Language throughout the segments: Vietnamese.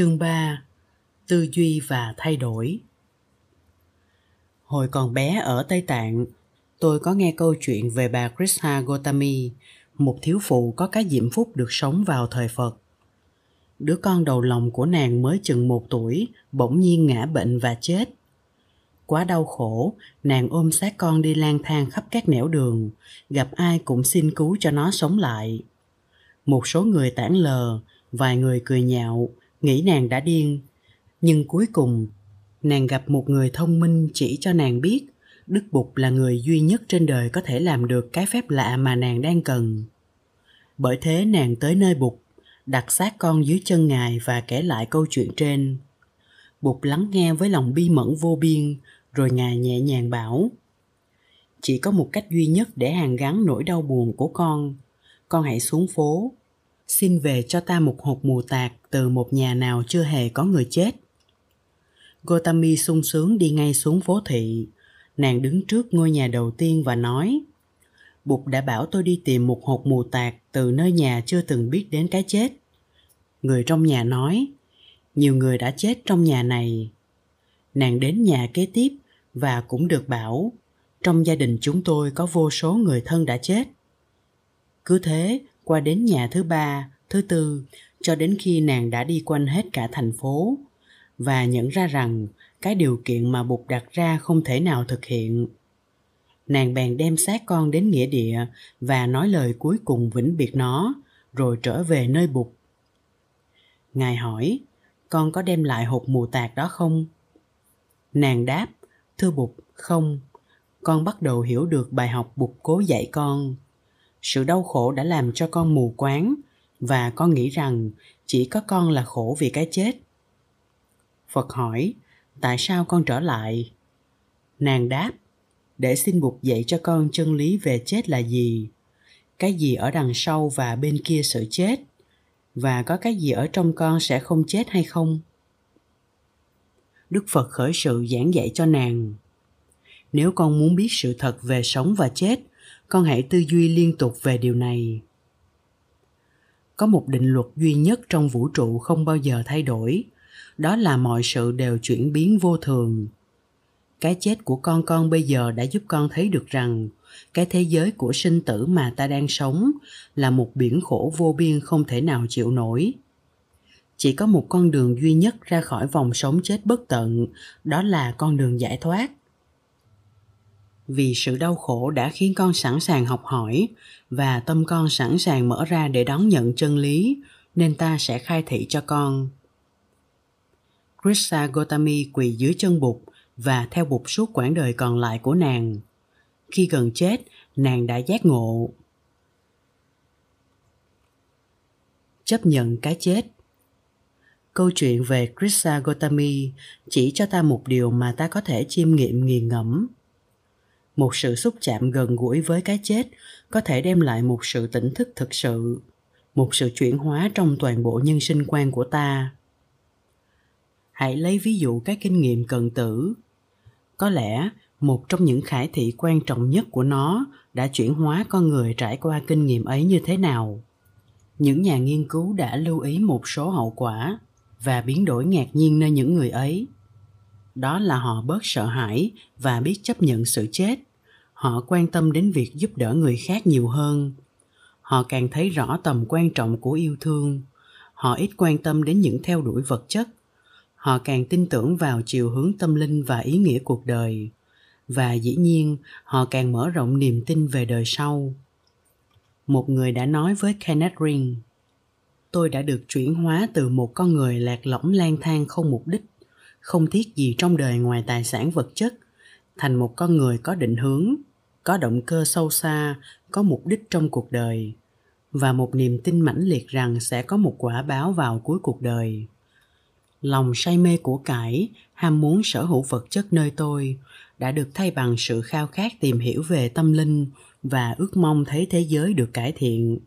Chương 3 Tư duy và thay đổi Hồi còn bé ở Tây Tạng, tôi có nghe câu chuyện về bà Krishna Gotami, một thiếu phụ có cái diễm phúc được sống vào thời Phật. Đứa con đầu lòng của nàng mới chừng một tuổi, bỗng nhiên ngã bệnh và chết. Quá đau khổ, nàng ôm xác con đi lang thang khắp các nẻo đường, gặp ai cũng xin cứu cho nó sống lại. Một số người tản lờ, vài người cười nhạo, nghĩ nàng đã điên. Nhưng cuối cùng, nàng gặp một người thông minh chỉ cho nàng biết Đức Bụt là người duy nhất trên đời có thể làm được cái phép lạ mà nàng đang cần. Bởi thế nàng tới nơi Bụt, đặt xác con dưới chân ngài và kể lại câu chuyện trên. Bụt lắng nghe với lòng bi mẫn vô biên, rồi ngài nhẹ nhàng bảo chỉ có một cách duy nhất để hàn gắn nỗi đau buồn của con con hãy xuống phố xin về cho ta một hộp mù tạc từ một nhà nào chưa hề có người chết. Gotami sung sướng đi ngay xuống phố thị. Nàng đứng trước ngôi nhà đầu tiên và nói, bụt đã bảo tôi đi tìm một hộp mù tạc từ nơi nhà chưa từng biết đến cái chết. Người trong nhà nói, nhiều người đã chết trong nhà này. Nàng đến nhà kế tiếp và cũng được bảo, trong gia đình chúng tôi có vô số người thân đã chết. Cứ thế qua đến nhà thứ ba, thứ tư, cho đến khi nàng đã đi quanh hết cả thành phố. Và nhận ra rằng cái điều kiện mà bụt đặt ra không thể nào thực hiện. Nàng bèn đem xác con đến nghĩa địa và nói lời cuối cùng vĩnh biệt nó, rồi trở về nơi bụt. Ngài hỏi, con có đem lại hộp mù tạc đó không? Nàng đáp, thưa bụt, không. Con bắt đầu hiểu được bài học bụt cố dạy con sự đau khổ đã làm cho con mù quáng và con nghĩ rằng chỉ có con là khổ vì cái chết. Phật hỏi, tại sao con trở lại? Nàng đáp, để xin buộc dạy cho con chân lý về chết là gì? Cái gì ở đằng sau và bên kia sự chết? Và có cái gì ở trong con sẽ không chết hay không? Đức phật khởi sự giảng dạy cho nàng, nếu con muốn biết sự thật về sống và chết con hãy tư duy liên tục về điều này. Có một định luật duy nhất trong vũ trụ không bao giờ thay đổi, đó là mọi sự đều chuyển biến vô thường. Cái chết của con con bây giờ đã giúp con thấy được rằng, cái thế giới của sinh tử mà ta đang sống là một biển khổ vô biên không thể nào chịu nổi. Chỉ có một con đường duy nhất ra khỏi vòng sống chết bất tận, đó là con đường giải thoát vì sự đau khổ đã khiến con sẵn sàng học hỏi và tâm con sẵn sàng mở ra để đón nhận chân lý, nên ta sẽ khai thị cho con. Krishna gotami quỳ dưới chân bụt và theo bụt suốt quãng đời còn lại của nàng. Khi gần chết, nàng đã giác ngộ. Chấp nhận cái chết. Câu chuyện về krishna gotami chỉ cho ta một điều mà ta có thể chiêm nghiệm nghiền ngẫm một sự xúc chạm gần gũi với cái chết, có thể đem lại một sự tỉnh thức thực sự, một sự chuyển hóa trong toàn bộ nhân sinh quan của ta. Hãy lấy ví dụ cái kinh nghiệm cận tử. Có lẽ một trong những khải thị quan trọng nhất của nó đã chuyển hóa con người trải qua kinh nghiệm ấy như thế nào. Những nhà nghiên cứu đã lưu ý một số hậu quả và biến đổi ngạc nhiên nơi những người ấy. Đó là họ bớt sợ hãi và biết chấp nhận sự chết họ quan tâm đến việc giúp đỡ người khác nhiều hơn. Họ càng thấy rõ tầm quan trọng của yêu thương. Họ ít quan tâm đến những theo đuổi vật chất. Họ càng tin tưởng vào chiều hướng tâm linh và ý nghĩa cuộc đời. Và dĩ nhiên, họ càng mở rộng niềm tin về đời sau. Một người đã nói với kenneth ring, tôi đã được chuyển hóa từ một con người lạc lõng lang thang không mục đích, không thiết gì trong đời ngoài tài sản vật chất, thành một con người có định hướng có động cơ sâu xa, có mục đích trong cuộc đời. Và một niềm tin mãnh liệt rằng sẽ có một quả báo vào cuối cuộc đời. Lòng say mê của cải, ham muốn sở hữu vật chất nơi tôi, đã được thay bằng sự khao khát tìm hiểu về tâm linh và ước mong thấy thế giới được cải thiện.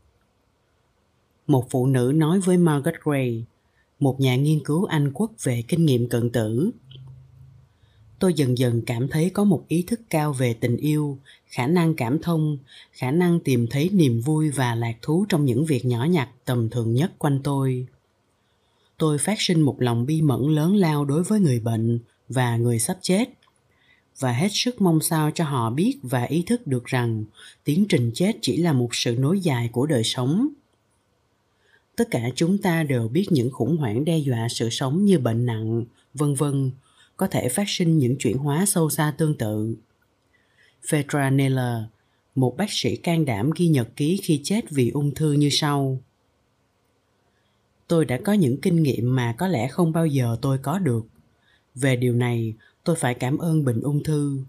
Một phụ nữ nói với margaret gray, một nhà nghiên cứu anh quốc về kinh nghiệm cận tử tôi dần dần cảm thấy có một ý thức cao về tình yêu, khả năng cảm thông, khả năng tìm thấy niềm vui và lạc thú trong những việc nhỏ nhặt tầm thường nhất quanh tôi. Tôi phát sinh một lòng bi mẫn lớn lao đối với người bệnh và người sắp chết, và hết sức mong sao cho họ biết và ý thức được rằng tiến trình chết chỉ là một sự nối dài của đời sống. Tất cả chúng ta đều biết những khủng hoảng đe dọa sự sống như bệnh nặng, vân vân có thể phát sinh những chuyển hóa sâu xa tương tự Fedra Neller, một bác sĩ can đảm ghi nhật ký khi chết vì ung thư như sau. Tôi đã có những kinh nghiệm mà có lẽ không bao giờ tôi có được. Về điều này, tôi phải cảm ơn bệnh ung thư.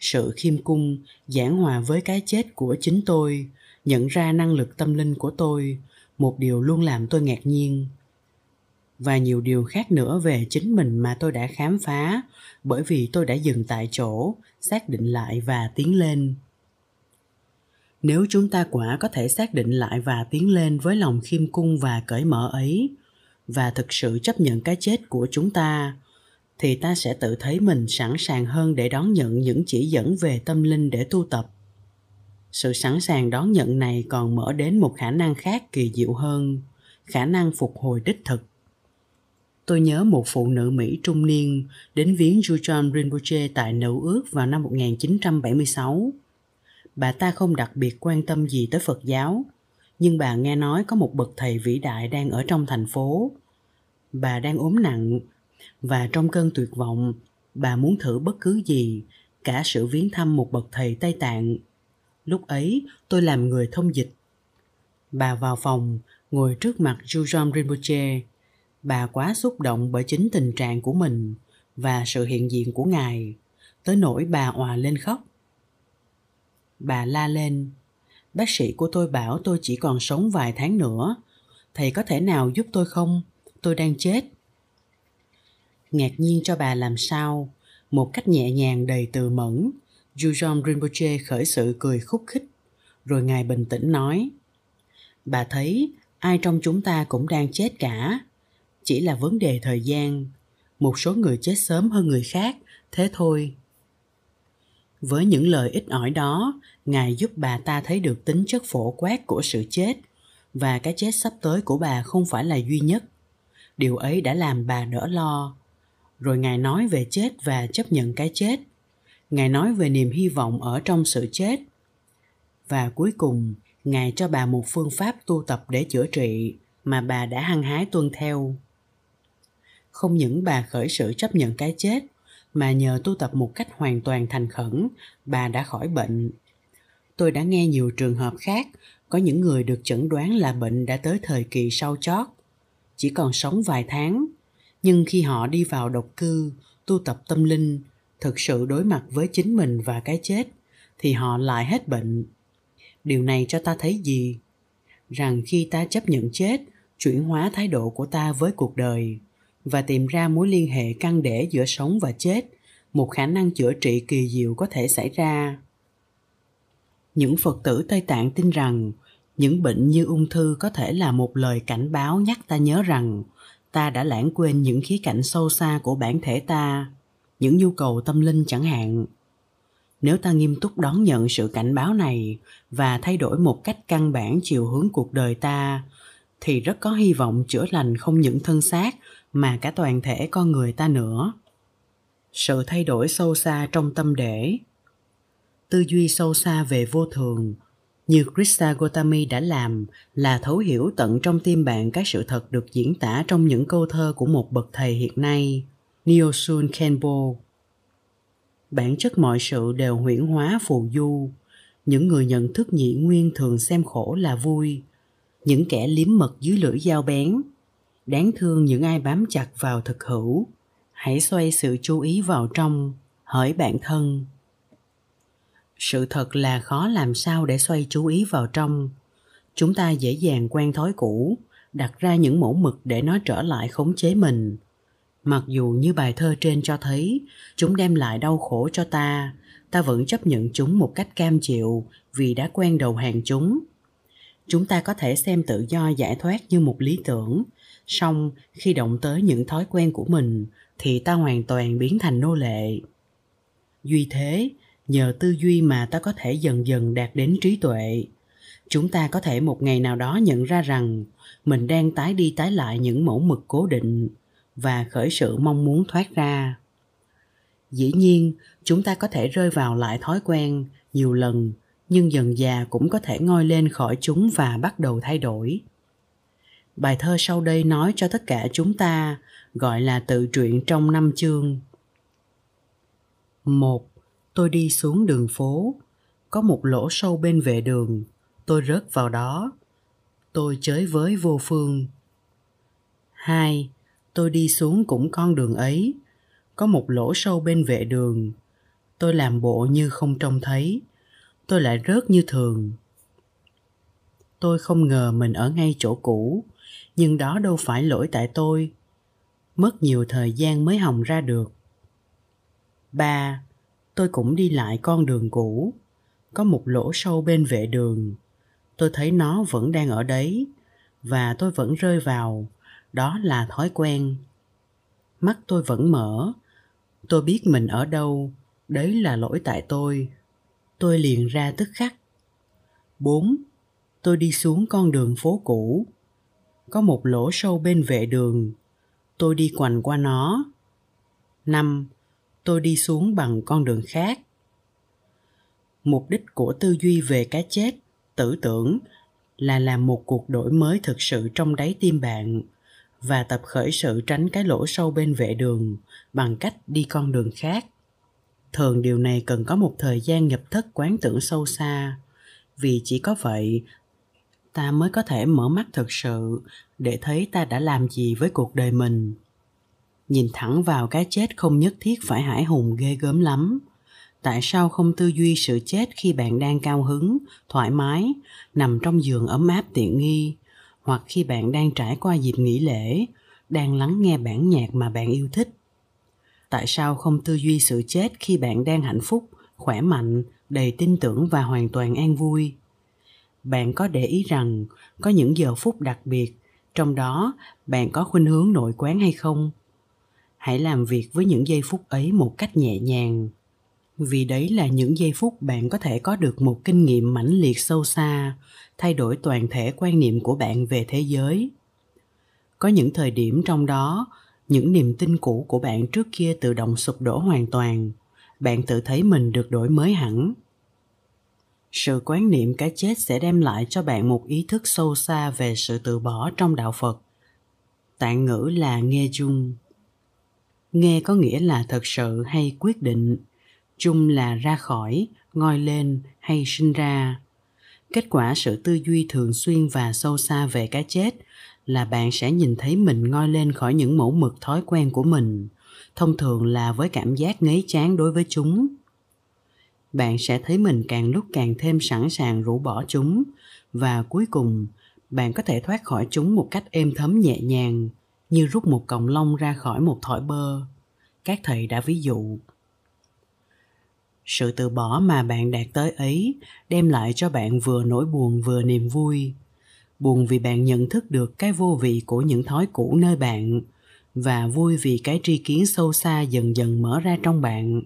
Sự khiêm cung, giảng hòa với cái chết của chính tôi, nhận ra năng lực tâm linh của tôi, một điều luôn làm tôi ngạc nhiên và nhiều điều khác nữa về chính mình mà tôi đã khám phá, bởi vì tôi đã dừng tại chỗ, xác định lại và tiến lên. Nếu chúng ta quả có thể xác định lại và tiến lên với lòng khiêm cung và cởi mở ấy, và thực sự chấp nhận cái chết của chúng ta, thì ta sẽ tự thấy mình sẵn sàng hơn để đón nhận những chỉ dẫn về tâm linh để tu tập. Sự sẵn sàng đón nhận này còn mở đến một khả năng khác kỳ diệu hơn, khả năng phục hồi đích thực. Tôi nhớ một phụ nữ Mỹ trung niên đến viếng Jujan Rinpoche tại Nữ ước vào năm 1976. Bà ta không đặc biệt quan tâm gì tới Phật giáo, nhưng bà nghe nói có một bậc thầy vĩ đại đang ở trong thành phố. Bà đang ốm nặng và trong cơn tuyệt vọng, bà muốn thử bất cứ gì, cả sự viếng thăm một bậc thầy Tây Tạng. Lúc ấy, tôi làm người thông dịch. Bà vào phòng, ngồi trước mặt Jujon Rinpoche bà quá xúc động bởi chính tình trạng của mình và sự hiện diện của ngài. Tới nỗi bà òa lên khóc. Bà la lên, bác sĩ của tôi bảo tôi chỉ còn sống vài tháng nữa. Thầy có thể nào giúp tôi không? Tôi đang chết. Ngạc nhiên cho bà làm sao, một cách nhẹ nhàng đầy từ mẫn Jujom Rinpoche khởi sự cười khúc khích, rồi ngài bình tĩnh nói, bà thấy, ai trong chúng ta cũng đang chết cả chỉ là vấn đề thời gian. Một số người chết sớm hơn người khác, thế thôi. Với những lời ít ỏi đó, ngài giúp bà ta thấy được tính chất phổ quát của sự chết. Và cái chết sắp tới của bà không phải là duy nhất. Điều ấy đã làm bà đỡ lo. Rồi ngài nói về chết và chấp nhận cái chết. Ngài nói về niềm hy vọng ở trong sự chết. Và cuối cùng, ngài cho bà một phương pháp tu tập để chữa trị mà bà đã hăng hái tuân theo không những bà khởi sự chấp nhận cái chết, mà nhờ tu tập một cách hoàn toàn thành khẩn, bà đã khỏi bệnh. Tôi đã nghe nhiều trường hợp khác, có những người được chẩn đoán là bệnh đã tới thời kỳ sau chót, chỉ còn sống vài tháng. Nhưng khi họ đi vào độc cư, tu tập tâm linh, thực sự đối mặt với chính mình và cái chết, thì họ lại hết bệnh. Điều này cho ta thấy gì? Rằng khi ta chấp nhận chết, chuyển hóa thái độ của ta với cuộc đời và tìm ra mối liên hệ căn để giữa sống và chết, một khả năng chữa trị kỳ diệu có thể xảy ra. Những phật tử tây tạng tin rằng, những bệnh như ung thư có thể là một lời cảnh báo nhắc ta nhớ rằng, ta đã lãng quên những khía cạnh sâu xa của bản thể ta, những nhu cầu tâm linh chẳng hạn. Nếu ta nghiêm túc đón nhận sự cảnh báo này và thay đổi một cách căn bản chiều hướng cuộc đời ta, thì rất có hy vọng chữa lành không những thân xác mà cả toàn thể con người ta nữa sự thay đổi sâu xa trong tâm để tư duy sâu xa về vô thường như Krista Gotami đã làm là thấu hiểu tận trong tim bạn các sự thật được diễn tả trong những câu thơ của một bậc thầy hiện nay, Nyosun Kenbo. Bản chất mọi sự đều huyễn hóa phù du. Những người nhận thức nhị nguyên thường xem khổ là vui. Những kẻ liếm mật dưới lưỡi dao bén đáng thương những ai bám chặt vào thực hữu. Hãy xoay sự chú ý vào trong, hỏi bản thân. Sự thật là khó làm sao để xoay chú ý vào trong. Chúng ta dễ dàng quen thói cũ, đặt ra những mẫu mực để nó trở lại khống chế mình. Mặc dù như bài thơ trên cho thấy, chúng đem lại đau khổ cho ta ta vẫn chấp nhận chúng một cách cam chịu vì đã quen đầu hàng chúng. Chúng ta có thể xem tự do giải thoát như một lý tưởng song khi động tới những thói quen của mình, thì ta hoàn toàn biến thành nô lệ. Duy thế, nhờ tư duy mà ta có thể dần dần đạt đến trí tuệ. Chúng ta có thể một ngày nào đó nhận ra rằng mình đang tái đi tái lại những mẫu mực cố định và khởi sự mong muốn thoát ra. Dĩ nhiên, chúng ta có thể rơi vào lại thói quen nhiều lần, nhưng dần già cũng có thể ngoi lên khỏi chúng và bắt đầu thay đổi bài thơ sau đây nói cho tất cả chúng ta, gọi là tự truyện trong năm chương. Một, tôi đi xuống đường phố. Có một lỗ sâu bên vệ đường. Tôi rớt vào đó. Tôi chới với vô phương. Hai, tôi đi xuống cũng con đường ấy. Có một lỗ sâu bên vệ đường. Tôi làm bộ như không trông thấy. Tôi lại rớt như thường. Tôi không ngờ mình ở ngay chỗ cũ nhưng đó đâu phải lỗi tại tôi. Mất nhiều thời gian mới hòng ra được. Ba, tôi cũng đi lại con đường cũ. Có một lỗ sâu bên vệ đường. Tôi thấy nó vẫn đang ở đấy và tôi vẫn rơi vào. Đó là thói quen. Mắt tôi vẫn mở. Tôi biết mình ở đâu. Đấy là lỗi tại tôi. Tôi liền ra tức khắc. Bốn, tôi đi xuống con đường phố cũ có một lỗ sâu bên vệ đường. Tôi đi quành qua nó. Năm, tôi đi xuống bằng con đường khác. Mục đích của tư duy về cái chết, tử tưởng, là làm một cuộc đổi mới thực sự trong đáy tim bạn và tập khởi sự tránh cái lỗ sâu bên vệ đường bằng cách đi con đường khác. Thường điều này cần có một thời gian nhập thất quán tưởng sâu xa. Vì chỉ có vậy ta mới có thể mở mắt thực sự để thấy ta đã làm gì với cuộc đời mình. Nhìn thẳng vào cái chết không nhất thiết phải hải hùng ghê gớm lắm. Tại sao không tư duy sự chết khi bạn đang cao hứng, thoải mái, nằm trong giường ấm áp tiện nghi, hoặc khi bạn đang trải qua dịp nghỉ lễ, đang lắng nghe bản nhạc mà bạn yêu thích? Tại sao không tư duy sự chết khi bạn đang hạnh phúc, khỏe mạnh, đầy tin tưởng và hoàn toàn an vui? Bạn có để ý rằng có những giờ phút đặc biệt, trong đó bạn có khuynh hướng nội quán hay không? Hãy làm việc với những giây phút ấy một cách nhẹ nhàng, vì đấy là những giây phút bạn có thể có được một kinh nghiệm mãnh liệt sâu xa, thay đổi toàn thể quan niệm của bạn về thế giới. Có những thời điểm trong đó, những niềm tin cũ của bạn trước kia tự động sụp đổ hoàn toàn, bạn tự thấy mình được đổi mới hẳn sự quán niệm cái chết sẽ đem lại cho bạn một ý thức sâu xa về sự từ bỏ trong đạo phật. Tạng ngữ là nghe chung. Nghe có nghĩa là thật sự hay quyết định. Chung là ra khỏi, ngoi lên hay sinh ra. Kết quả sự tư duy thường xuyên và sâu xa về cái chết là bạn sẽ nhìn thấy mình ngoi lên khỏi những mẫu mực thói quen của mình, thông thường là với cảm giác ngấy chán đối với chúng bạn sẽ thấy mình càng lúc càng thêm sẵn sàng rũ bỏ chúng. Và cuối cùng, bạn có thể thoát khỏi chúng một cách êm thấm nhẹ nhàng, như rút một cọng lông ra khỏi một thỏi bơ. Các thầy đã ví dụ. Sự từ bỏ mà bạn đạt tới ấy đem lại cho bạn vừa nỗi buồn vừa niềm vui. Buồn vì bạn nhận thức được cái vô vị của những thói cũ nơi bạn, và vui vì cái tri kiến sâu xa dần dần mở ra trong bạn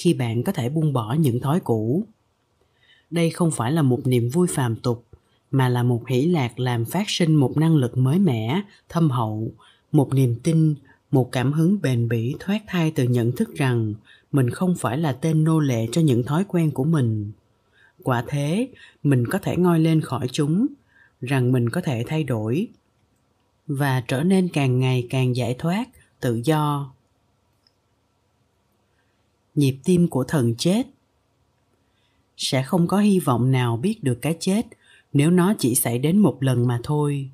khi bạn có thể buông bỏ những thói cũ. Đây không phải là một niềm vui phàm tục, mà là một hỷ lạc làm phát sinh một năng lực mới mẻ, thâm hậu, một niềm tin, một cảm hứng bền bỉ thoát thai từ nhận thức rằng mình không phải là tên nô lệ cho những thói quen của mình. Quả thế, mình có thể ngoi lên khỏi chúng, rằng mình có thể thay đổi và trở nên càng ngày càng giải thoát, tự do nhịp tim của thần chết. Sẽ không có hy vọng nào biết được cái chết nếu nó chỉ xảy đến một lần mà thôi.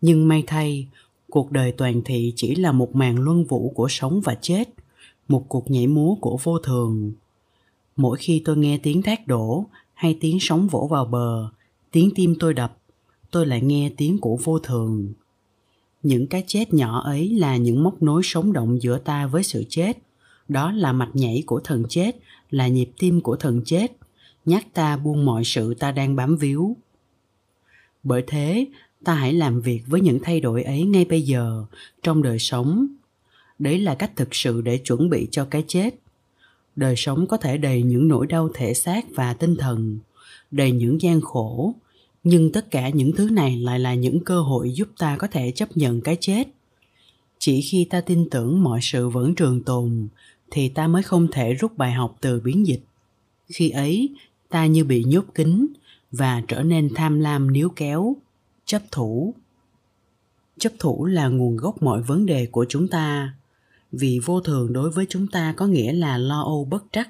Nhưng may thay, cuộc đời toàn thị chỉ là một màn luân vũ của sống và chết, một cuộc nhảy múa của vô thường. Mỗi khi tôi nghe tiếng thác đổ hay tiếng sóng vỗ vào bờ, tiếng tim tôi đập, tôi lại nghe tiếng của vô thường. Những cái chết nhỏ ấy là những móc nối sống động giữa ta với sự chết đó là mạch nhảy của thần chết, là nhịp tim của thần chết. Nhắc ta buông mọi sự ta đang bám víu. Bởi thế, ta hãy làm việc với những thay đổi ấy ngay bây giờ, trong đời sống. Đấy là cách thực sự để chuẩn bị cho cái chết. Đời sống có thể đầy những nỗi đau thể xác và tinh thần, đầy những gian khổ, nhưng tất cả những thứ này lại là những cơ hội giúp ta có thể chấp nhận cái chết. Chỉ khi ta tin tưởng mọi sự vẫn trường tồn thì ta mới không thể rút bài học từ biến dịch. Khi ấy, ta như bị nhốt kín và trở nên tham lam níu kéo, chấp thủ. Chấp thủ là nguồn gốc mọi vấn đề của chúng ta. Vì vô thường đối với chúng ta có nghĩa là lo âu bất trắc,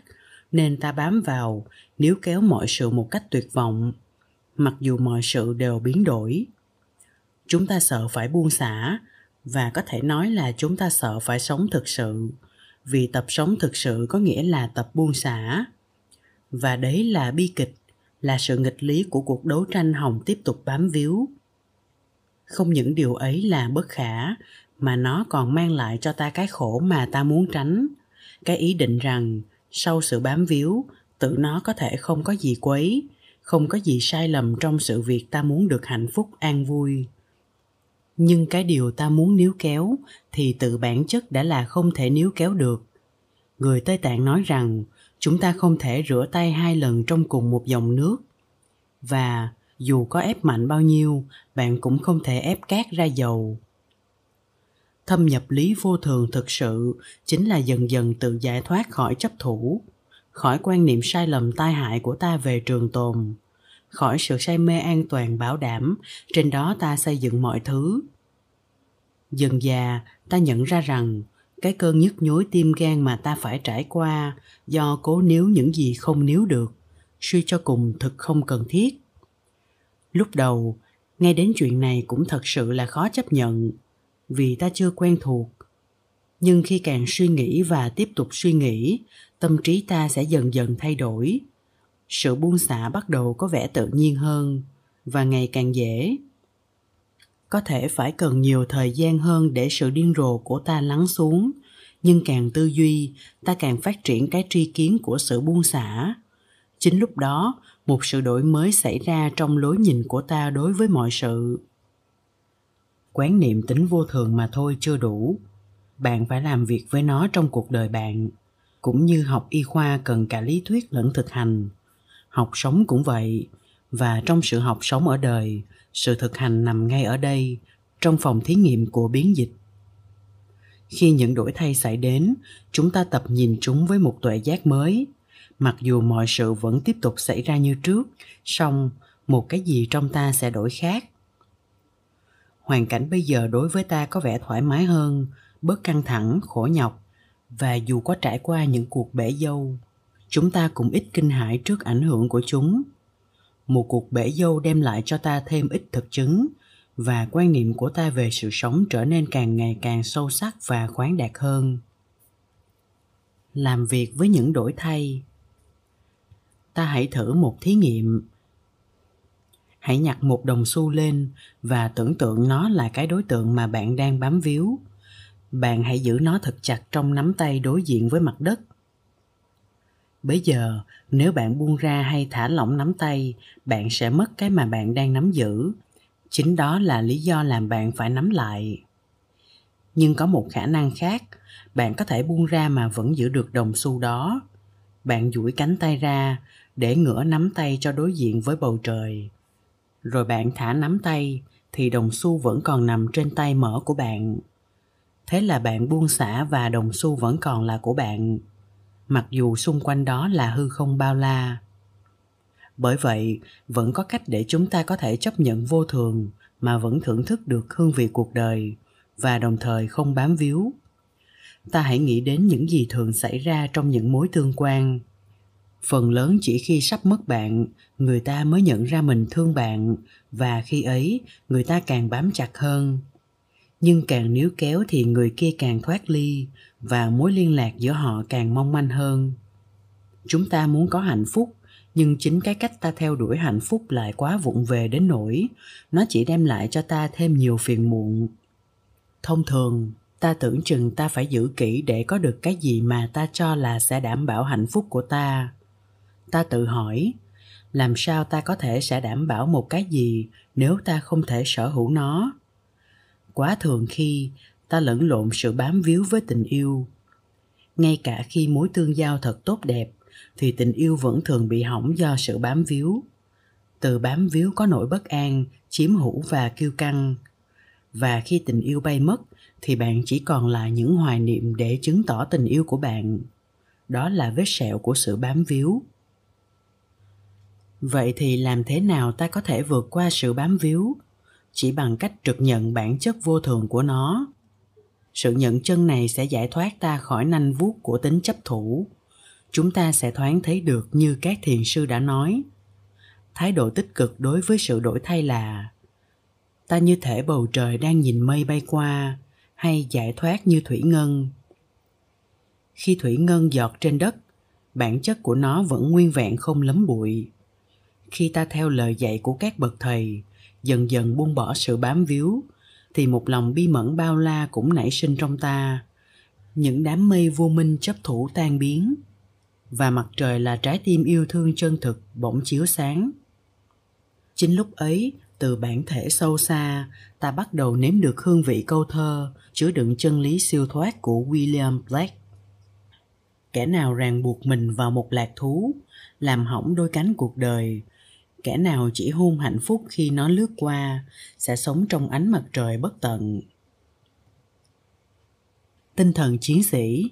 nên ta bám vào, níu kéo mọi sự một cách tuyệt vọng, mặc dù mọi sự đều biến đổi. Chúng ta sợ phải buông xả và có thể nói là chúng ta sợ phải sống thực sự vì tập sống thực sự có nghĩa là tập buông xả. Và đấy là bi kịch, là sự nghịch lý của cuộc đấu tranh hồng tiếp tục bám víu. Không những điều ấy là bất khả, mà nó còn mang lại cho ta cái khổ mà ta muốn tránh. Cái ý định rằng, sau sự bám víu, tự nó có thể không có gì quấy, không có gì sai lầm trong sự việc ta muốn được hạnh phúc, an vui nhưng cái điều ta muốn níu kéo thì tự bản chất đã là không thể níu kéo được. Người tây tạng nói rằng, chúng ta không thể rửa tay hai lần trong cùng một dòng nước. Và dù có ép mạnh bao nhiêu, bạn cũng không thể ép cát ra dầu. Thâm nhập lý vô thường thực sự chính là dần dần tự giải thoát khỏi chấp thủ, khỏi quan niệm sai lầm tai hại của ta về trường tồn khỏi sự say mê an toàn bảo đảm. Trên đó ta xây dựng mọi thứ. Dần già ta nhận ra rằng cái cơn nhức nhối tim gan mà ta phải trải qua do cố níu những gì không níu được, suy cho cùng thực không cần thiết. Lúc đầu, nghe đến chuyện này cũng thật sự là khó chấp nhận vì ta chưa quen thuộc. Nhưng khi càng suy nghĩ và tiếp tục suy nghĩ, tâm trí ta sẽ dần dần thay đổi sự buông xả bắt đầu có vẻ tự nhiên hơn và ngày càng dễ. Có thể phải cần nhiều thời gian hơn để sự điên rồ của ta lắng xuống, nhưng càng tư duy, ta càng phát triển cái tri kiến của sự buông xả. Chính lúc đó, một sự đổi mới xảy ra trong lối nhìn của ta đối với mọi sự. Quán niệm tính vô thường mà thôi chưa đủ. Bạn phải làm việc với nó trong cuộc đời bạn, cũng như học y khoa cần cả lý thuyết lẫn thực hành học sống cũng vậy. Và trong sự học sống ở đời, sự thực hành nằm ngay ở đây, trong phòng thí nghiệm của biến dịch. Khi những đổi thay xảy đến, chúng ta tập nhìn chúng với một tuệ giác mới. Mặc dù mọi sự vẫn tiếp tục xảy ra như trước, song một cái gì trong ta sẽ đổi khác? Hoàn cảnh bây giờ đối với ta có vẻ thoải mái hơn, bớt căng thẳng, khổ nhọc, và dù có trải qua những cuộc bể dâu chúng ta cũng ít kinh hãi trước ảnh hưởng của chúng. Một cuộc bể dâu đem lại cho ta thêm ít thực chứng, và quan niệm của ta về sự sống trở nên càng ngày càng sâu sắc và khoáng đạt hơn. Làm việc với những đổi thay. Ta hãy thử một thí nghiệm. Hãy nhặt một đồng xu lên và tưởng tượng nó là cái đối tượng mà bạn đang bám víu. Bạn hãy giữ nó thật chặt trong nắm tay đối diện với mặt đất bây giờ, nếu bạn buông ra hay thả lỏng nắm tay, bạn sẽ mất cái mà bạn đang nắm giữ. Chính đó là lý do làm bạn phải nắm lại. Nhưng có một khả năng khác, bạn có thể buông ra mà vẫn giữ được đồng xu đó. Bạn duỗi cánh tay ra để ngửa nắm tay cho đối diện với bầu trời. Rồi bạn thả nắm tay, thì đồng xu vẫn còn nằm trên tay mở của bạn. Thế là bạn buông xả và đồng xu vẫn còn là của bạn mặc dù xung quanh đó là hư không bao la. Bởi vậy, vẫn có cách để chúng ta có thể chấp nhận vô thường mà vẫn thưởng thức được hương vị cuộc đời và đồng thời không bám víu. Ta hãy nghĩ đến những gì thường xảy ra trong những mối tương quan. Phần lớn chỉ khi sắp mất bạn, người ta mới nhận ra mình thương bạn và khi ấy, người ta càng bám chặt hơn nhưng càng níu kéo thì người kia càng thoát ly và mối liên lạc giữa họ càng mong manh hơn. Chúng ta muốn có hạnh phúc, nhưng chính cái cách ta theo đuổi hạnh phúc lại quá vụng về đến nỗi nó chỉ đem lại cho ta thêm nhiều phiền muộn. Thông thường, ta tưởng chừng ta phải giữ kỹ để có được cái gì mà ta cho là sẽ đảm bảo hạnh phúc của ta. Ta tự hỏi, làm sao ta có thể sẽ đảm bảo một cái gì nếu ta không thể sở hữu nó? Quá thường khi ta lẫn lộn sự bám víu với tình yêu. Ngay cả khi mối tương giao thật tốt đẹp, thì tình yêu vẫn thường bị hỏng do sự bám víu. Từ bám víu có nỗi bất an, chiếm hữu và kiêu căng. Và khi tình yêu bay mất, thì bạn chỉ còn lại những hoài niệm để chứng tỏ tình yêu của bạn. Đó là vết sẹo của sự bám víu. Vậy thì làm thế nào ta có thể vượt qua sự bám víu? Chỉ bằng cách trực nhận bản chất vô thường của nó. Sự nhận chân này sẽ giải thoát ta khỏi nanh vuốt của tính chấp thủ. Chúng ta sẽ thoáng thấy được như các thiền sư đã nói. Thái độ tích cực đối với sự đổi thay là, ta như thể bầu trời đang nhìn mây bay qua, hay giải thoát như thủy ngân. Khi thủy ngân giọt trên đất, bản chất của nó vẫn nguyên vẹn không lấm bụi. Khi ta theo lời dạy của các bậc thầy dần dần buông bỏ sự bám víu, thì một lòng bi mẫn bao la cũng nảy sinh trong ta. Những đám mây vô minh chấp thủ tan biến, và mặt trời là trái tim yêu thương chân thực bỗng chiếu sáng. Chính lúc ấy, từ bản thể sâu xa, ta bắt đầu nếm được hương vị câu thơ chứa đựng chân lý siêu thoát của william blake. Kẻ nào ràng buộc mình vào một lạc thú, làm hỏng đôi cánh cuộc đời kẻ nào chỉ hôn hạnh phúc khi nó lướt qua, sẽ sống trong ánh mặt trời bất tận. Tinh thần chiến sĩ,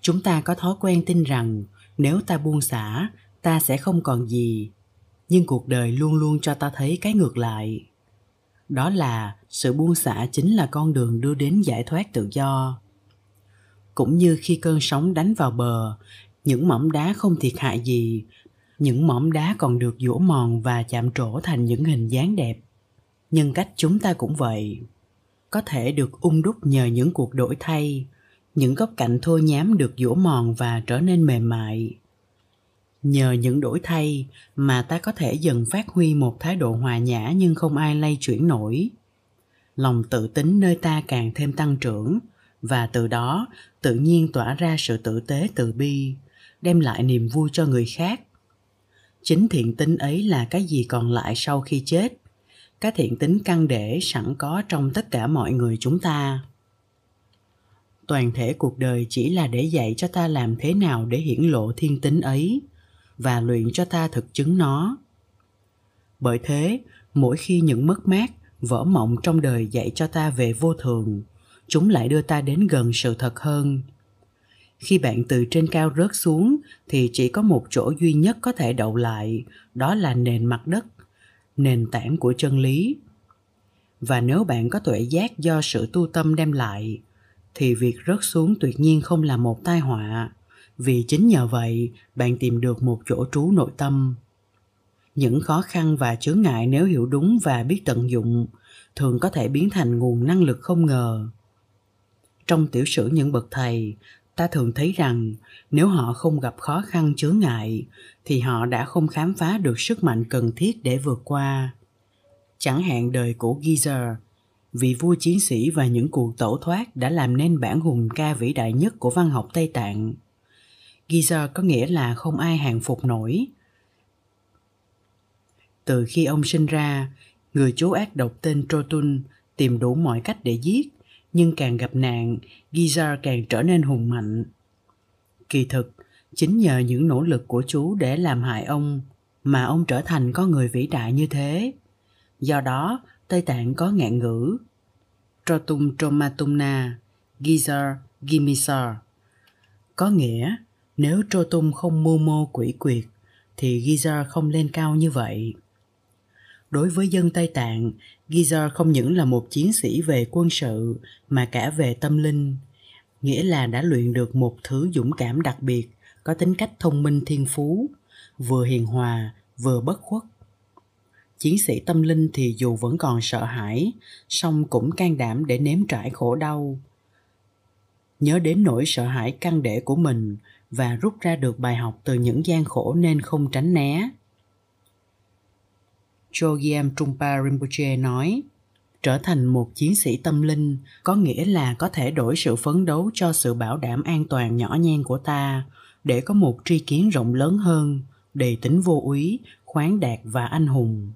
chúng ta có thói quen tin rằng nếu ta buông xả, ta sẽ không còn gì, nhưng cuộc đời luôn luôn cho ta thấy cái ngược lại. Đó là sự buông xả chính là con đường đưa đến giải thoát tự do. Cũng như khi cơn sóng đánh vào bờ, những mỏm đá không thiệt hại gì những mỏm đá còn được dũa mòn và chạm trổ thành những hình dáng đẹp. Nhân cách chúng ta cũng vậy. Có thể được ung đúc nhờ những cuộc đổi thay. Những góc cạnh thô nhám được dũa mòn và trở nên mềm mại. Nhờ những đổi thay mà ta có thể dần phát huy một thái độ hòa nhã nhưng không ai lay chuyển nổi. Lòng tự tính nơi ta càng thêm tăng trưởng và từ đó tự nhiên tỏa ra sự tử tế từ bi, đem lại niềm vui cho người khác chính thiện tính ấy là cái gì còn lại sau khi chết? Cái thiện tính căn để sẵn có trong tất cả mọi người chúng ta. Toàn thể cuộc đời chỉ là để dạy cho ta làm thế nào để hiển lộ thiên tính ấy và luyện cho ta thực chứng nó. Bởi thế, mỗi khi những mất mát, vỡ mộng trong đời dạy cho ta về vô thường, chúng lại đưa ta đến gần sự thật hơn khi bạn từ trên cao rớt xuống, thì chỉ có một chỗ duy nhất có thể đậu lại, đó là nền mặt đất, nền tảng của chân lý. Và nếu bạn có tuệ giác do sự tu tâm đem lại, thì việc rớt xuống tuyệt nhiên không là một tai họa. Vì chính nhờ vậy, bạn tìm được một chỗ trú nội tâm. Những khó khăn và chướng ngại nếu hiểu đúng và biết tận dụng, thường có thể biến thành nguồn năng lực không ngờ. Trong tiểu sử những bậc thầy ta thường thấy rằng nếu họ không gặp khó khăn chướng ngại thì họ đã không khám phá được sức mạnh cần thiết để vượt qua chẳng hạn đời của Geezer, vị vua chiến sĩ và những cuộc tẩu thoát đã làm nên bản hùng ca vĩ đại nhất của văn học Tây Tạng. Geezer có nghĩa là không ai hàng phục nổi. Từ khi ông sinh ra, người chú ác độc tên Trotun tìm đủ mọi cách để giết, nhưng càng gặp nạn, Giza càng trở nên hùng mạnh. Kỳ thực, chính nhờ những nỗ lực của chú để làm hại ông mà ông trở thành con người vĩ đại như thế. Do đó, Tây Tạng có ngạn ngữ Trotum Tromatumna, Gizar Gimisar. Có nghĩa, nếu Trotum không mưu mô quỷ quyệt, thì Gizar không lên cao như vậy. Đối với dân Tây Tạng, Gizer không những là một chiến sĩ về quân sự mà cả về tâm linh, nghĩa là đã luyện được một thứ dũng cảm đặc biệt, có tính cách thông minh thiên phú, vừa hiền hòa, vừa bất khuất. Chiến sĩ tâm linh thì dù vẫn còn sợ hãi, song cũng can đảm để nếm trải khổ đau. Nhớ đến nỗi sợ hãi căn để của mình và rút ra được bài học từ những gian khổ nên không tránh né. Chogyam Trungpa Rinpoche nói, trở thành một chiến sĩ tâm linh có nghĩa là có thể đổi sự phấn đấu cho sự bảo đảm an toàn nhỏ nhen của ta để có một tri kiến rộng lớn hơn đầy tính vô úy khoáng đạt và anh hùng.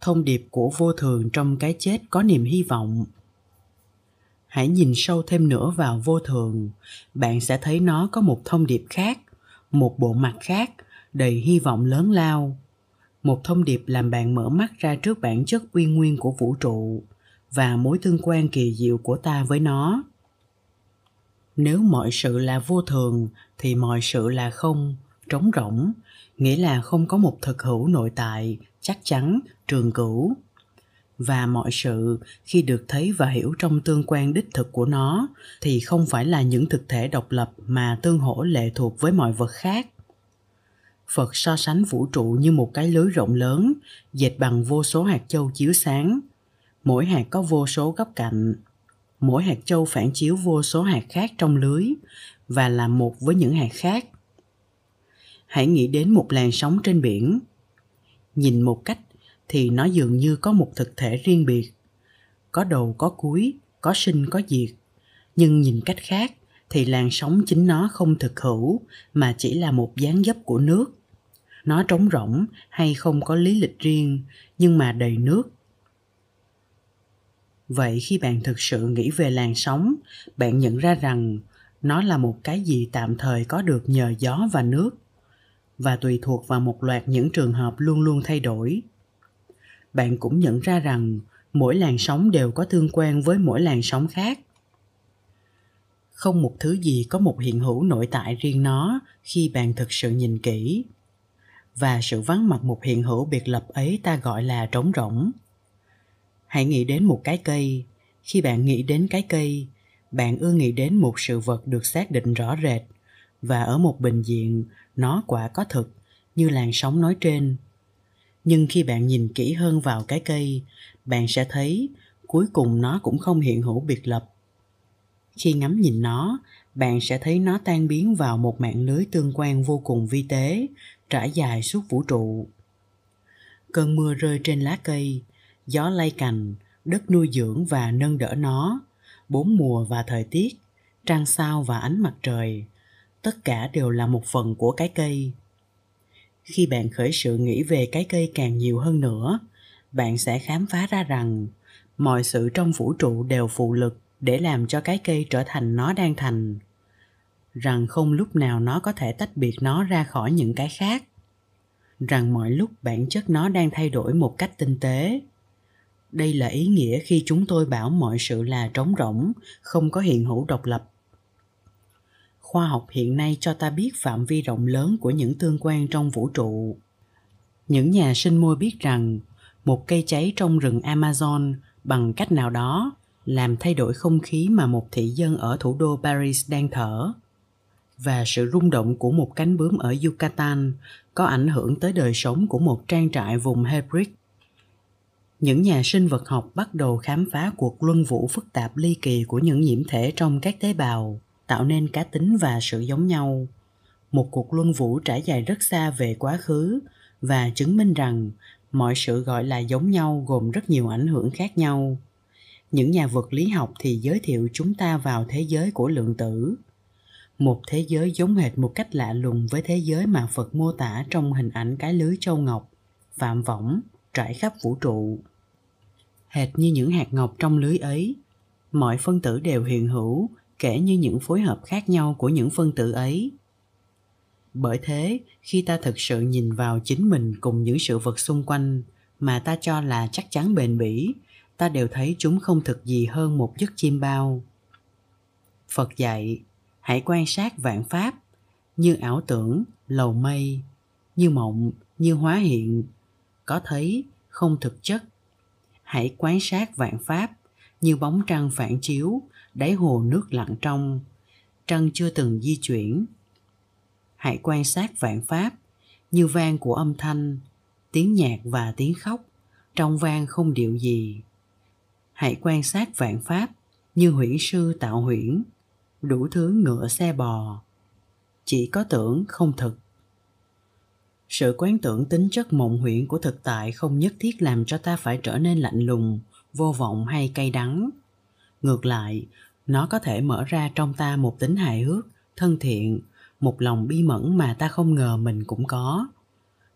Thông điệp của vô thường trong cái chết có niềm hy vọng. Hãy nhìn sâu thêm nữa vào vô thường bạn sẽ thấy nó có một thông điệp khác một bộ mặt khác đầy hy vọng lớn lao một thông điệp làm bạn mở mắt ra trước bản chất uy nguyên của vũ trụ và mối tương quan kỳ diệu của ta với nó. Nếu mọi sự là vô thường, thì mọi sự là không, trống rỗng, nghĩa là không có một thực hữu nội tại, chắc chắn, trường cửu. Và mọi sự, khi được thấy và hiểu trong tương quan đích thực của nó, thì không phải là những thực thể độc lập mà tương hỗ lệ thuộc với mọi vật khác phật so sánh vũ trụ như một cái lưới rộng lớn, dệt bằng vô số hạt châu chiếu sáng. Mỗi hạt có vô số góc cạnh. Mỗi hạt châu phản chiếu vô số hạt khác trong lưới và là một với những hạt khác. Hãy nghĩ đến một làn sóng trên biển. Nhìn một cách thì nó dường như có một thực thể riêng biệt. Có đầu, có cuối, có sinh, có diệt. Nhưng nhìn cách khác thì làn sóng chính nó không thực hữu mà chỉ là một dáng dấp của nước nó trống rỗng hay không có lý lịch riêng, nhưng mà đầy nước. Vậy khi bạn thực sự nghĩ về làn sóng, bạn nhận ra rằng nó là một cái gì tạm thời có được nhờ gió và nước, và tùy thuộc vào một loạt những trường hợp luôn luôn thay đổi. Bạn cũng nhận ra rằng mỗi làn sóng đều có tương quan với mỗi làn sóng khác. Không một thứ gì có một hiện hữu nội tại riêng nó khi bạn thực sự nhìn kỹ và sự vắng mặt một hiện hữu biệt lập ấy ta gọi là trống rỗng. Hãy nghĩ đến một cái cây. Khi bạn nghĩ đến cái cây, bạn ưa nghĩ đến một sự vật được xác định rõ rệt. Và ở một bình diện nó quả có thực, như làn sóng nói trên. Nhưng khi bạn nhìn kỹ hơn vào cái cây, bạn sẽ thấy cuối cùng nó cũng không hiện hữu biệt lập. Khi ngắm nhìn nó, bạn sẽ thấy nó tan biến vào một mạng lưới tương quan vô cùng vi tế trải dài suốt vũ trụ. Cơn mưa rơi trên lá cây, gió lay cành, đất nuôi dưỡng và nâng đỡ nó. Bốn mùa và thời tiết, trăng sao và ánh mặt trời, tất cả đều là một phần của cái cây. Khi bạn khởi sự nghĩ về cái cây càng nhiều hơn nữa, bạn sẽ khám phá ra rằng mọi sự trong vũ trụ đều phụ lực để làm cho cái cây trở thành nó đang thành rằng không lúc nào nó có thể tách biệt nó ra khỏi những cái khác. Rằng mọi lúc bản chất nó đang thay đổi một cách tinh tế. Đây là ý nghĩa khi chúng tôi bảo mọi sự là trống rỗng, không có hiện hữu độc lập. Khoa học hiện nay cho ta biết phạm vi rộng lớn của những tương quan trong vũ trụ. Những nhà sinh môi biết rằng, một cây cháy trong rừng amazon bằng cách nào đó làm thay đổi không khí mà một thị dân ở thủ đô paris đang thở và sự rung động của một cánh bướm ở yucatan có ảnh hưởng tới đời sống của một trang trại vùng hebrid những nhà sinh vật học bắt đầu khám phá cuộc luân vũ phức tạp ly kỳ của những nhiễm thể trong các tế bào, tạo nên cá tính và sự giống nhau. Một cuộc luân vũ trải dài rất xa về quá khứ và chứng minh rằng mọi sự gọi là giống nhau gồm rất nhiều ảnh hưởng khác nhau. Những nhà vật lý học thì giới thiệu chúng ta vào thế giới của lượng tử một thế giới giống hệt một cách lạ lùng với thế giới mà phật mô tả trong hình ảnh cái lưới châu ngọc, phạm võng, trải khắp vũ trụ. Hệt như những hạt ngọc trong lưới ấy, mọi phân tử đều hiện hữu, kể như những phối hợp khác nhau của những phân tử ấy. Bởi thế, khi ta thực sự nhìn vào chính mình cùng những sự vật xung quanh mà ta cho là chắc chắn bền bỉ, ta đều thấy chúng không thực gì hơn một giấc chim bao. Phật dạy hãy quan sát vạn pháp như ảo tưởng, lầu mây, như mộng, như hóa hiện. Có thấy không thực chất? Hãy quan sát vạn pháp như bóng trăng phản chiếu, đáy hồ nước lặng trong. Trăng chưa từng di chuyển. Hãy quan sát vạn pháp như vang của âm thanh, tiếng nhạc và tiếng khóc trong vang không điệu gì. Hãy quan sát vạn pháp như huyễn sư tạo huyễn đủ thứ ngựa xe bò. Chỉ có tưởng không thực. Sự quán tưởng tính chất mộng huyễn của thực tại không nhất thiết làm cho ta phải trở nên lạnh lùng, vô vọng hay cay đắng. Ngược lại, nó có thể mở ra trong ta một tính hài hước, thân thiện, một lòng bi mẫn mà ta không ngờ mình cũng có.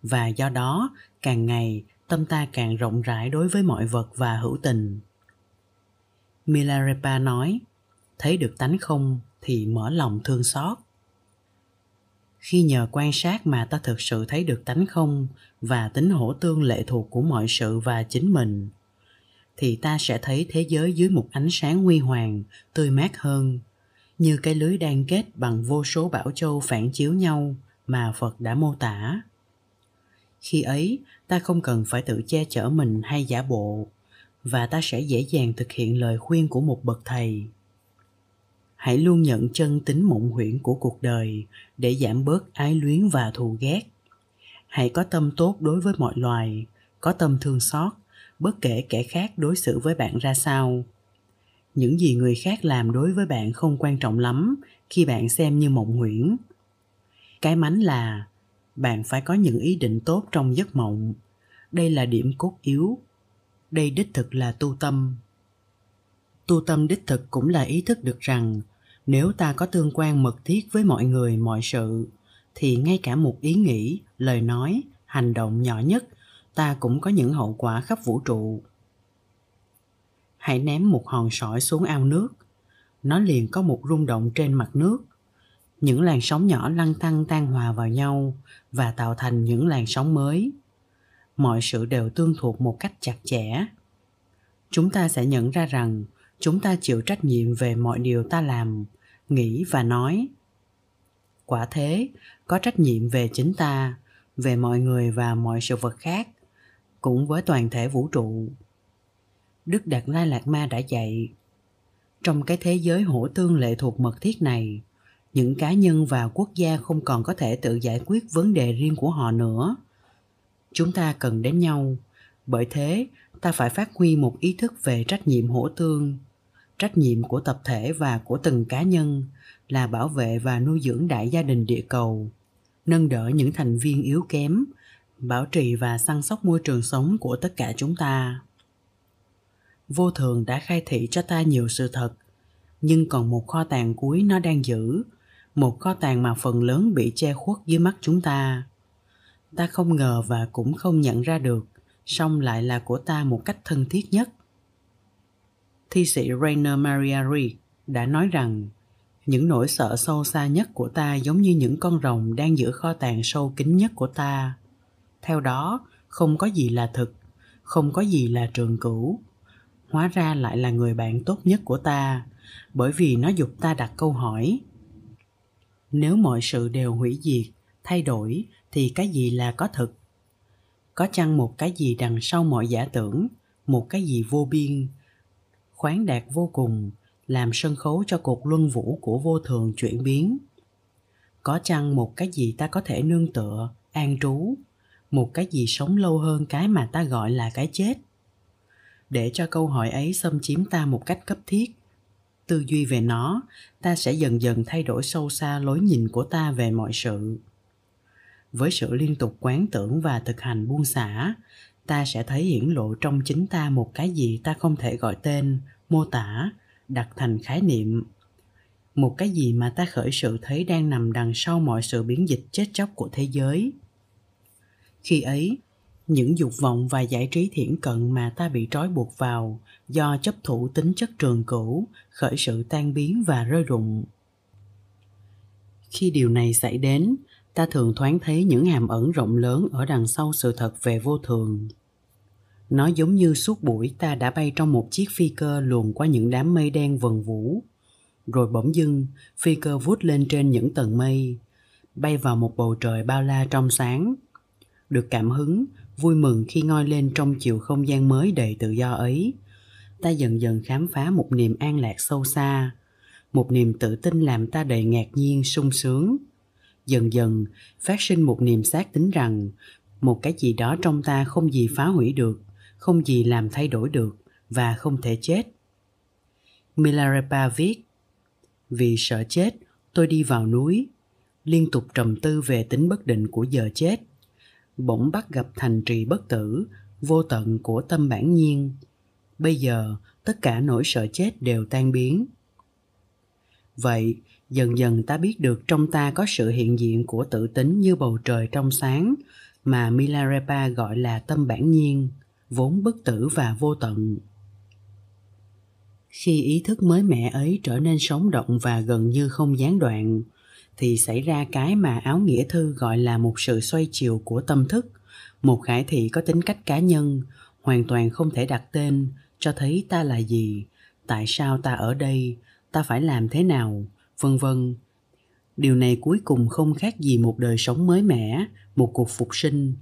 Và do đó, càng ngày, tâm ta càng rộng rãi đối với mọi vật và hữu tình. Milarepa nói thấy được tánh không thì mở lòng thương xót. Khi nhờ quan sát mà ta thực sự thấy được tánh không và tính hỗ tương lệ thuộc của mọi sự và chính mình, thì ta sẽ thấy thế giới dưới một ánh sáng huy hoàng, tươi mát hơn, như cái lưới đang kết bằng vô số bảo châu phản chiếu nhau mà phật đã mô tả. Khi ấy, ta không cần phải tự che chở mình hay giả bộ và ta sẽ dễ dàng thực hiện lời khuyên của một bậc thầy hãy luôn nhận chân tính mộng huyễn của cuộc đời để giảm bớt ái luyến và thù ghét. Hãy có tâm tốt đối với mọi loài, có tâm thương xót, bất kể kẻ khác đối xử với bạn ra sao. Những gì người khác làm đối với bạn không quan trọng lắm khi bạn xem như mộng huyễn. Cái mánh là bạn phải có những ý định tốt trong giấc mộng. Đây là điểm cốt yếu, đây đích thực là tu tâm tu tâm đích thực cũng là ý thức được rằng, nếu ta có tương quan mật thiết với mọi người, mọi sự, thì ngay cả một ý nghĩ, lời nói, hành động nhỏ nhất, ta cũng có những hậu quả khắp vũ trụ. Hãy ném một hòn sỏi xuống ao nước. Nó liền có một rung động trên mặt nước. Những làn sóng nhỏ lăn tăng tan hòa vào nhau và tạo thành những làn sóng mới. Mọi sự đều tương thuộc một cách chặt chẽ. Chúng ta sẽ nhận ra rằng chúng ta chịu trách nhiệm về mọi điều ta làm, nghĩ và nói. Quả thế, có trách nhiệm về chính ta, về mọi người và mọi sự vật khác, cũng với toàn thể vũ trụ. Đức đạt lai lạt ma đã dạy, trong cái thế giới hỗ tương lệ thuộc mật thiết này, những cá nhân và quốc gia không còn có thể tự giải quyết vấn đề riêng của họ nữa. Chúng ta cần đến nhau, bởi thế ta phải phát huy một ý thức về trách nhiệm hỗ tương trách nhiệm của tập thể và của từng cá nhân là bảo vệ và nuôi dưỡng đại gia đình địa cầu, nâng đỡ những thành viên yếu kém, bảo trì và săn sóc môi trường sống của tất cả chúng ta. Vô thường đã khai thị cho ta nhiều sự thật, nhưng còn một kho tàng cuối nó đang giữ, một kho tàng mà phần lớn bị che khuất dưới mắt chúng ta. Ta không ngờ và cũng không nhận ra được, song lại là của ta một cách thân thiết nhất thi sĩ Rainer Maria Rilke đã nói rằng, những nỗi sợ sâu xa nhất của ta giống như những con rồng đang giữ kho tàng sâu kín nhất của ta. Theo đó, không có gì là thực, không có gì là trường cửu. Hóa ra lại là người bạn tốt nhất của ta, bởi vì nó dục ta đặt câu hỏi. Nếu mọi sự đều hủy diệt, thay đổi, thì cái gì là có thực? Có chăng một cái gì đằng sau mọi giả tưởng, một cái gì vô biên? Khoáng đạt vô cùng, làm sân khấu cho cuộc luân vũ của vô thường chuyển biến. Có chăng một cái gì ta có thể nương tựa, an trú? Một cái gì sống lâu hơn cái mà ta gọi là cái chết? Để cho câu hỏi ấy xâm chiếm ta một cách cấp thiết, tư duy về nó, ta sẽ dần dần thay đổi sâu xa lối nhìn của ta về mọi sự. Với sự liên tục quán tưởng và thực hành buông xả ta sẽ thấy hiển lộ trong chính ta một cái gì ta không thể gọi tên, mô tả, đặt thành khái niệm. Một cái gì mà ta khởi sự thấy đang nằm đằng sau mọi sự biến dịch chết chóc của thế giới. Khi ấy, những dục vọng và giải trí thiển cận mà ta bị trói buộc vào do chấp thủ tính chất trường cửu, khởi sự tan biến và rơi rụng. Khi điều này xảy đến ta thường thoáng thấy những hàm ẩn rộng lớn ở đằng sau sự thật về vô thường. Nó giống như suốt buổi ta đã bay trong một chiếc phi cơ luồn qua những đám mây đen vần vũ. Rồi bỗng dưng, phi cơ vút lên trên những tầng mây, bay vào một bầu trời bao la trong sáng. Được cảm hứng, vui mừng khi ngoi lên trong chiều không gian mới đầy tự do ấy. Ta dần dần khám phá một niềm an lạc sâu xa, một niềm tự tin làm ta đầy ngạc nhiên, sung sướng dần dần phát sinh một niềm xác tính rằng một cái gì đó trong ta không gì phá hủy được, không gì làm thay đổi được và không thể chết. Milarepa viết, vì sợ chết, tôi đi vào núi, liên tục trầm tư về tính bất định của giờ chết. Bỗng bắt gặp thành trì bất tử, vô tận của tâm bản nhiên. Bây giờ, tất cả nỗi sợ chết đều tan biến. Vậy dần dần ta biết được trong ta có sự hiện diện của tự tính như bầu trời trong sáng, mà milarepa gọi là tâm bản nhiên, vốn bất tử và vô tận. Khi ý thức mới mẻ ấy trở nên sống động và gần như không gián đoạn, thì xảy ra cái mà áo nghĩa thư gọi là một sự xoay chiều của tâm thức, một khải thị có tính cách cá nhân, hoàn toàn không thể đặt tên, cho thấy ta là gì, tại sao ta ở đây, ta phải làm thế nào vân vân. Điều này cuối cùng không khác gì một đời sống mới mẻ, một cuộc phục sinh.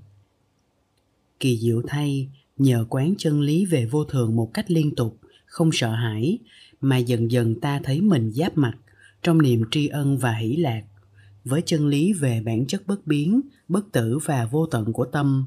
Kỳ diệu thay, nhờ quán chân lý về vô thường một cách liên tục, không sợ hãi, mà dần dần ta thấy mình giáp mặt trong niềm tri ân và hỷ lạc với chân lý về bản chất bất biến, bất tử và vô tận của tâm.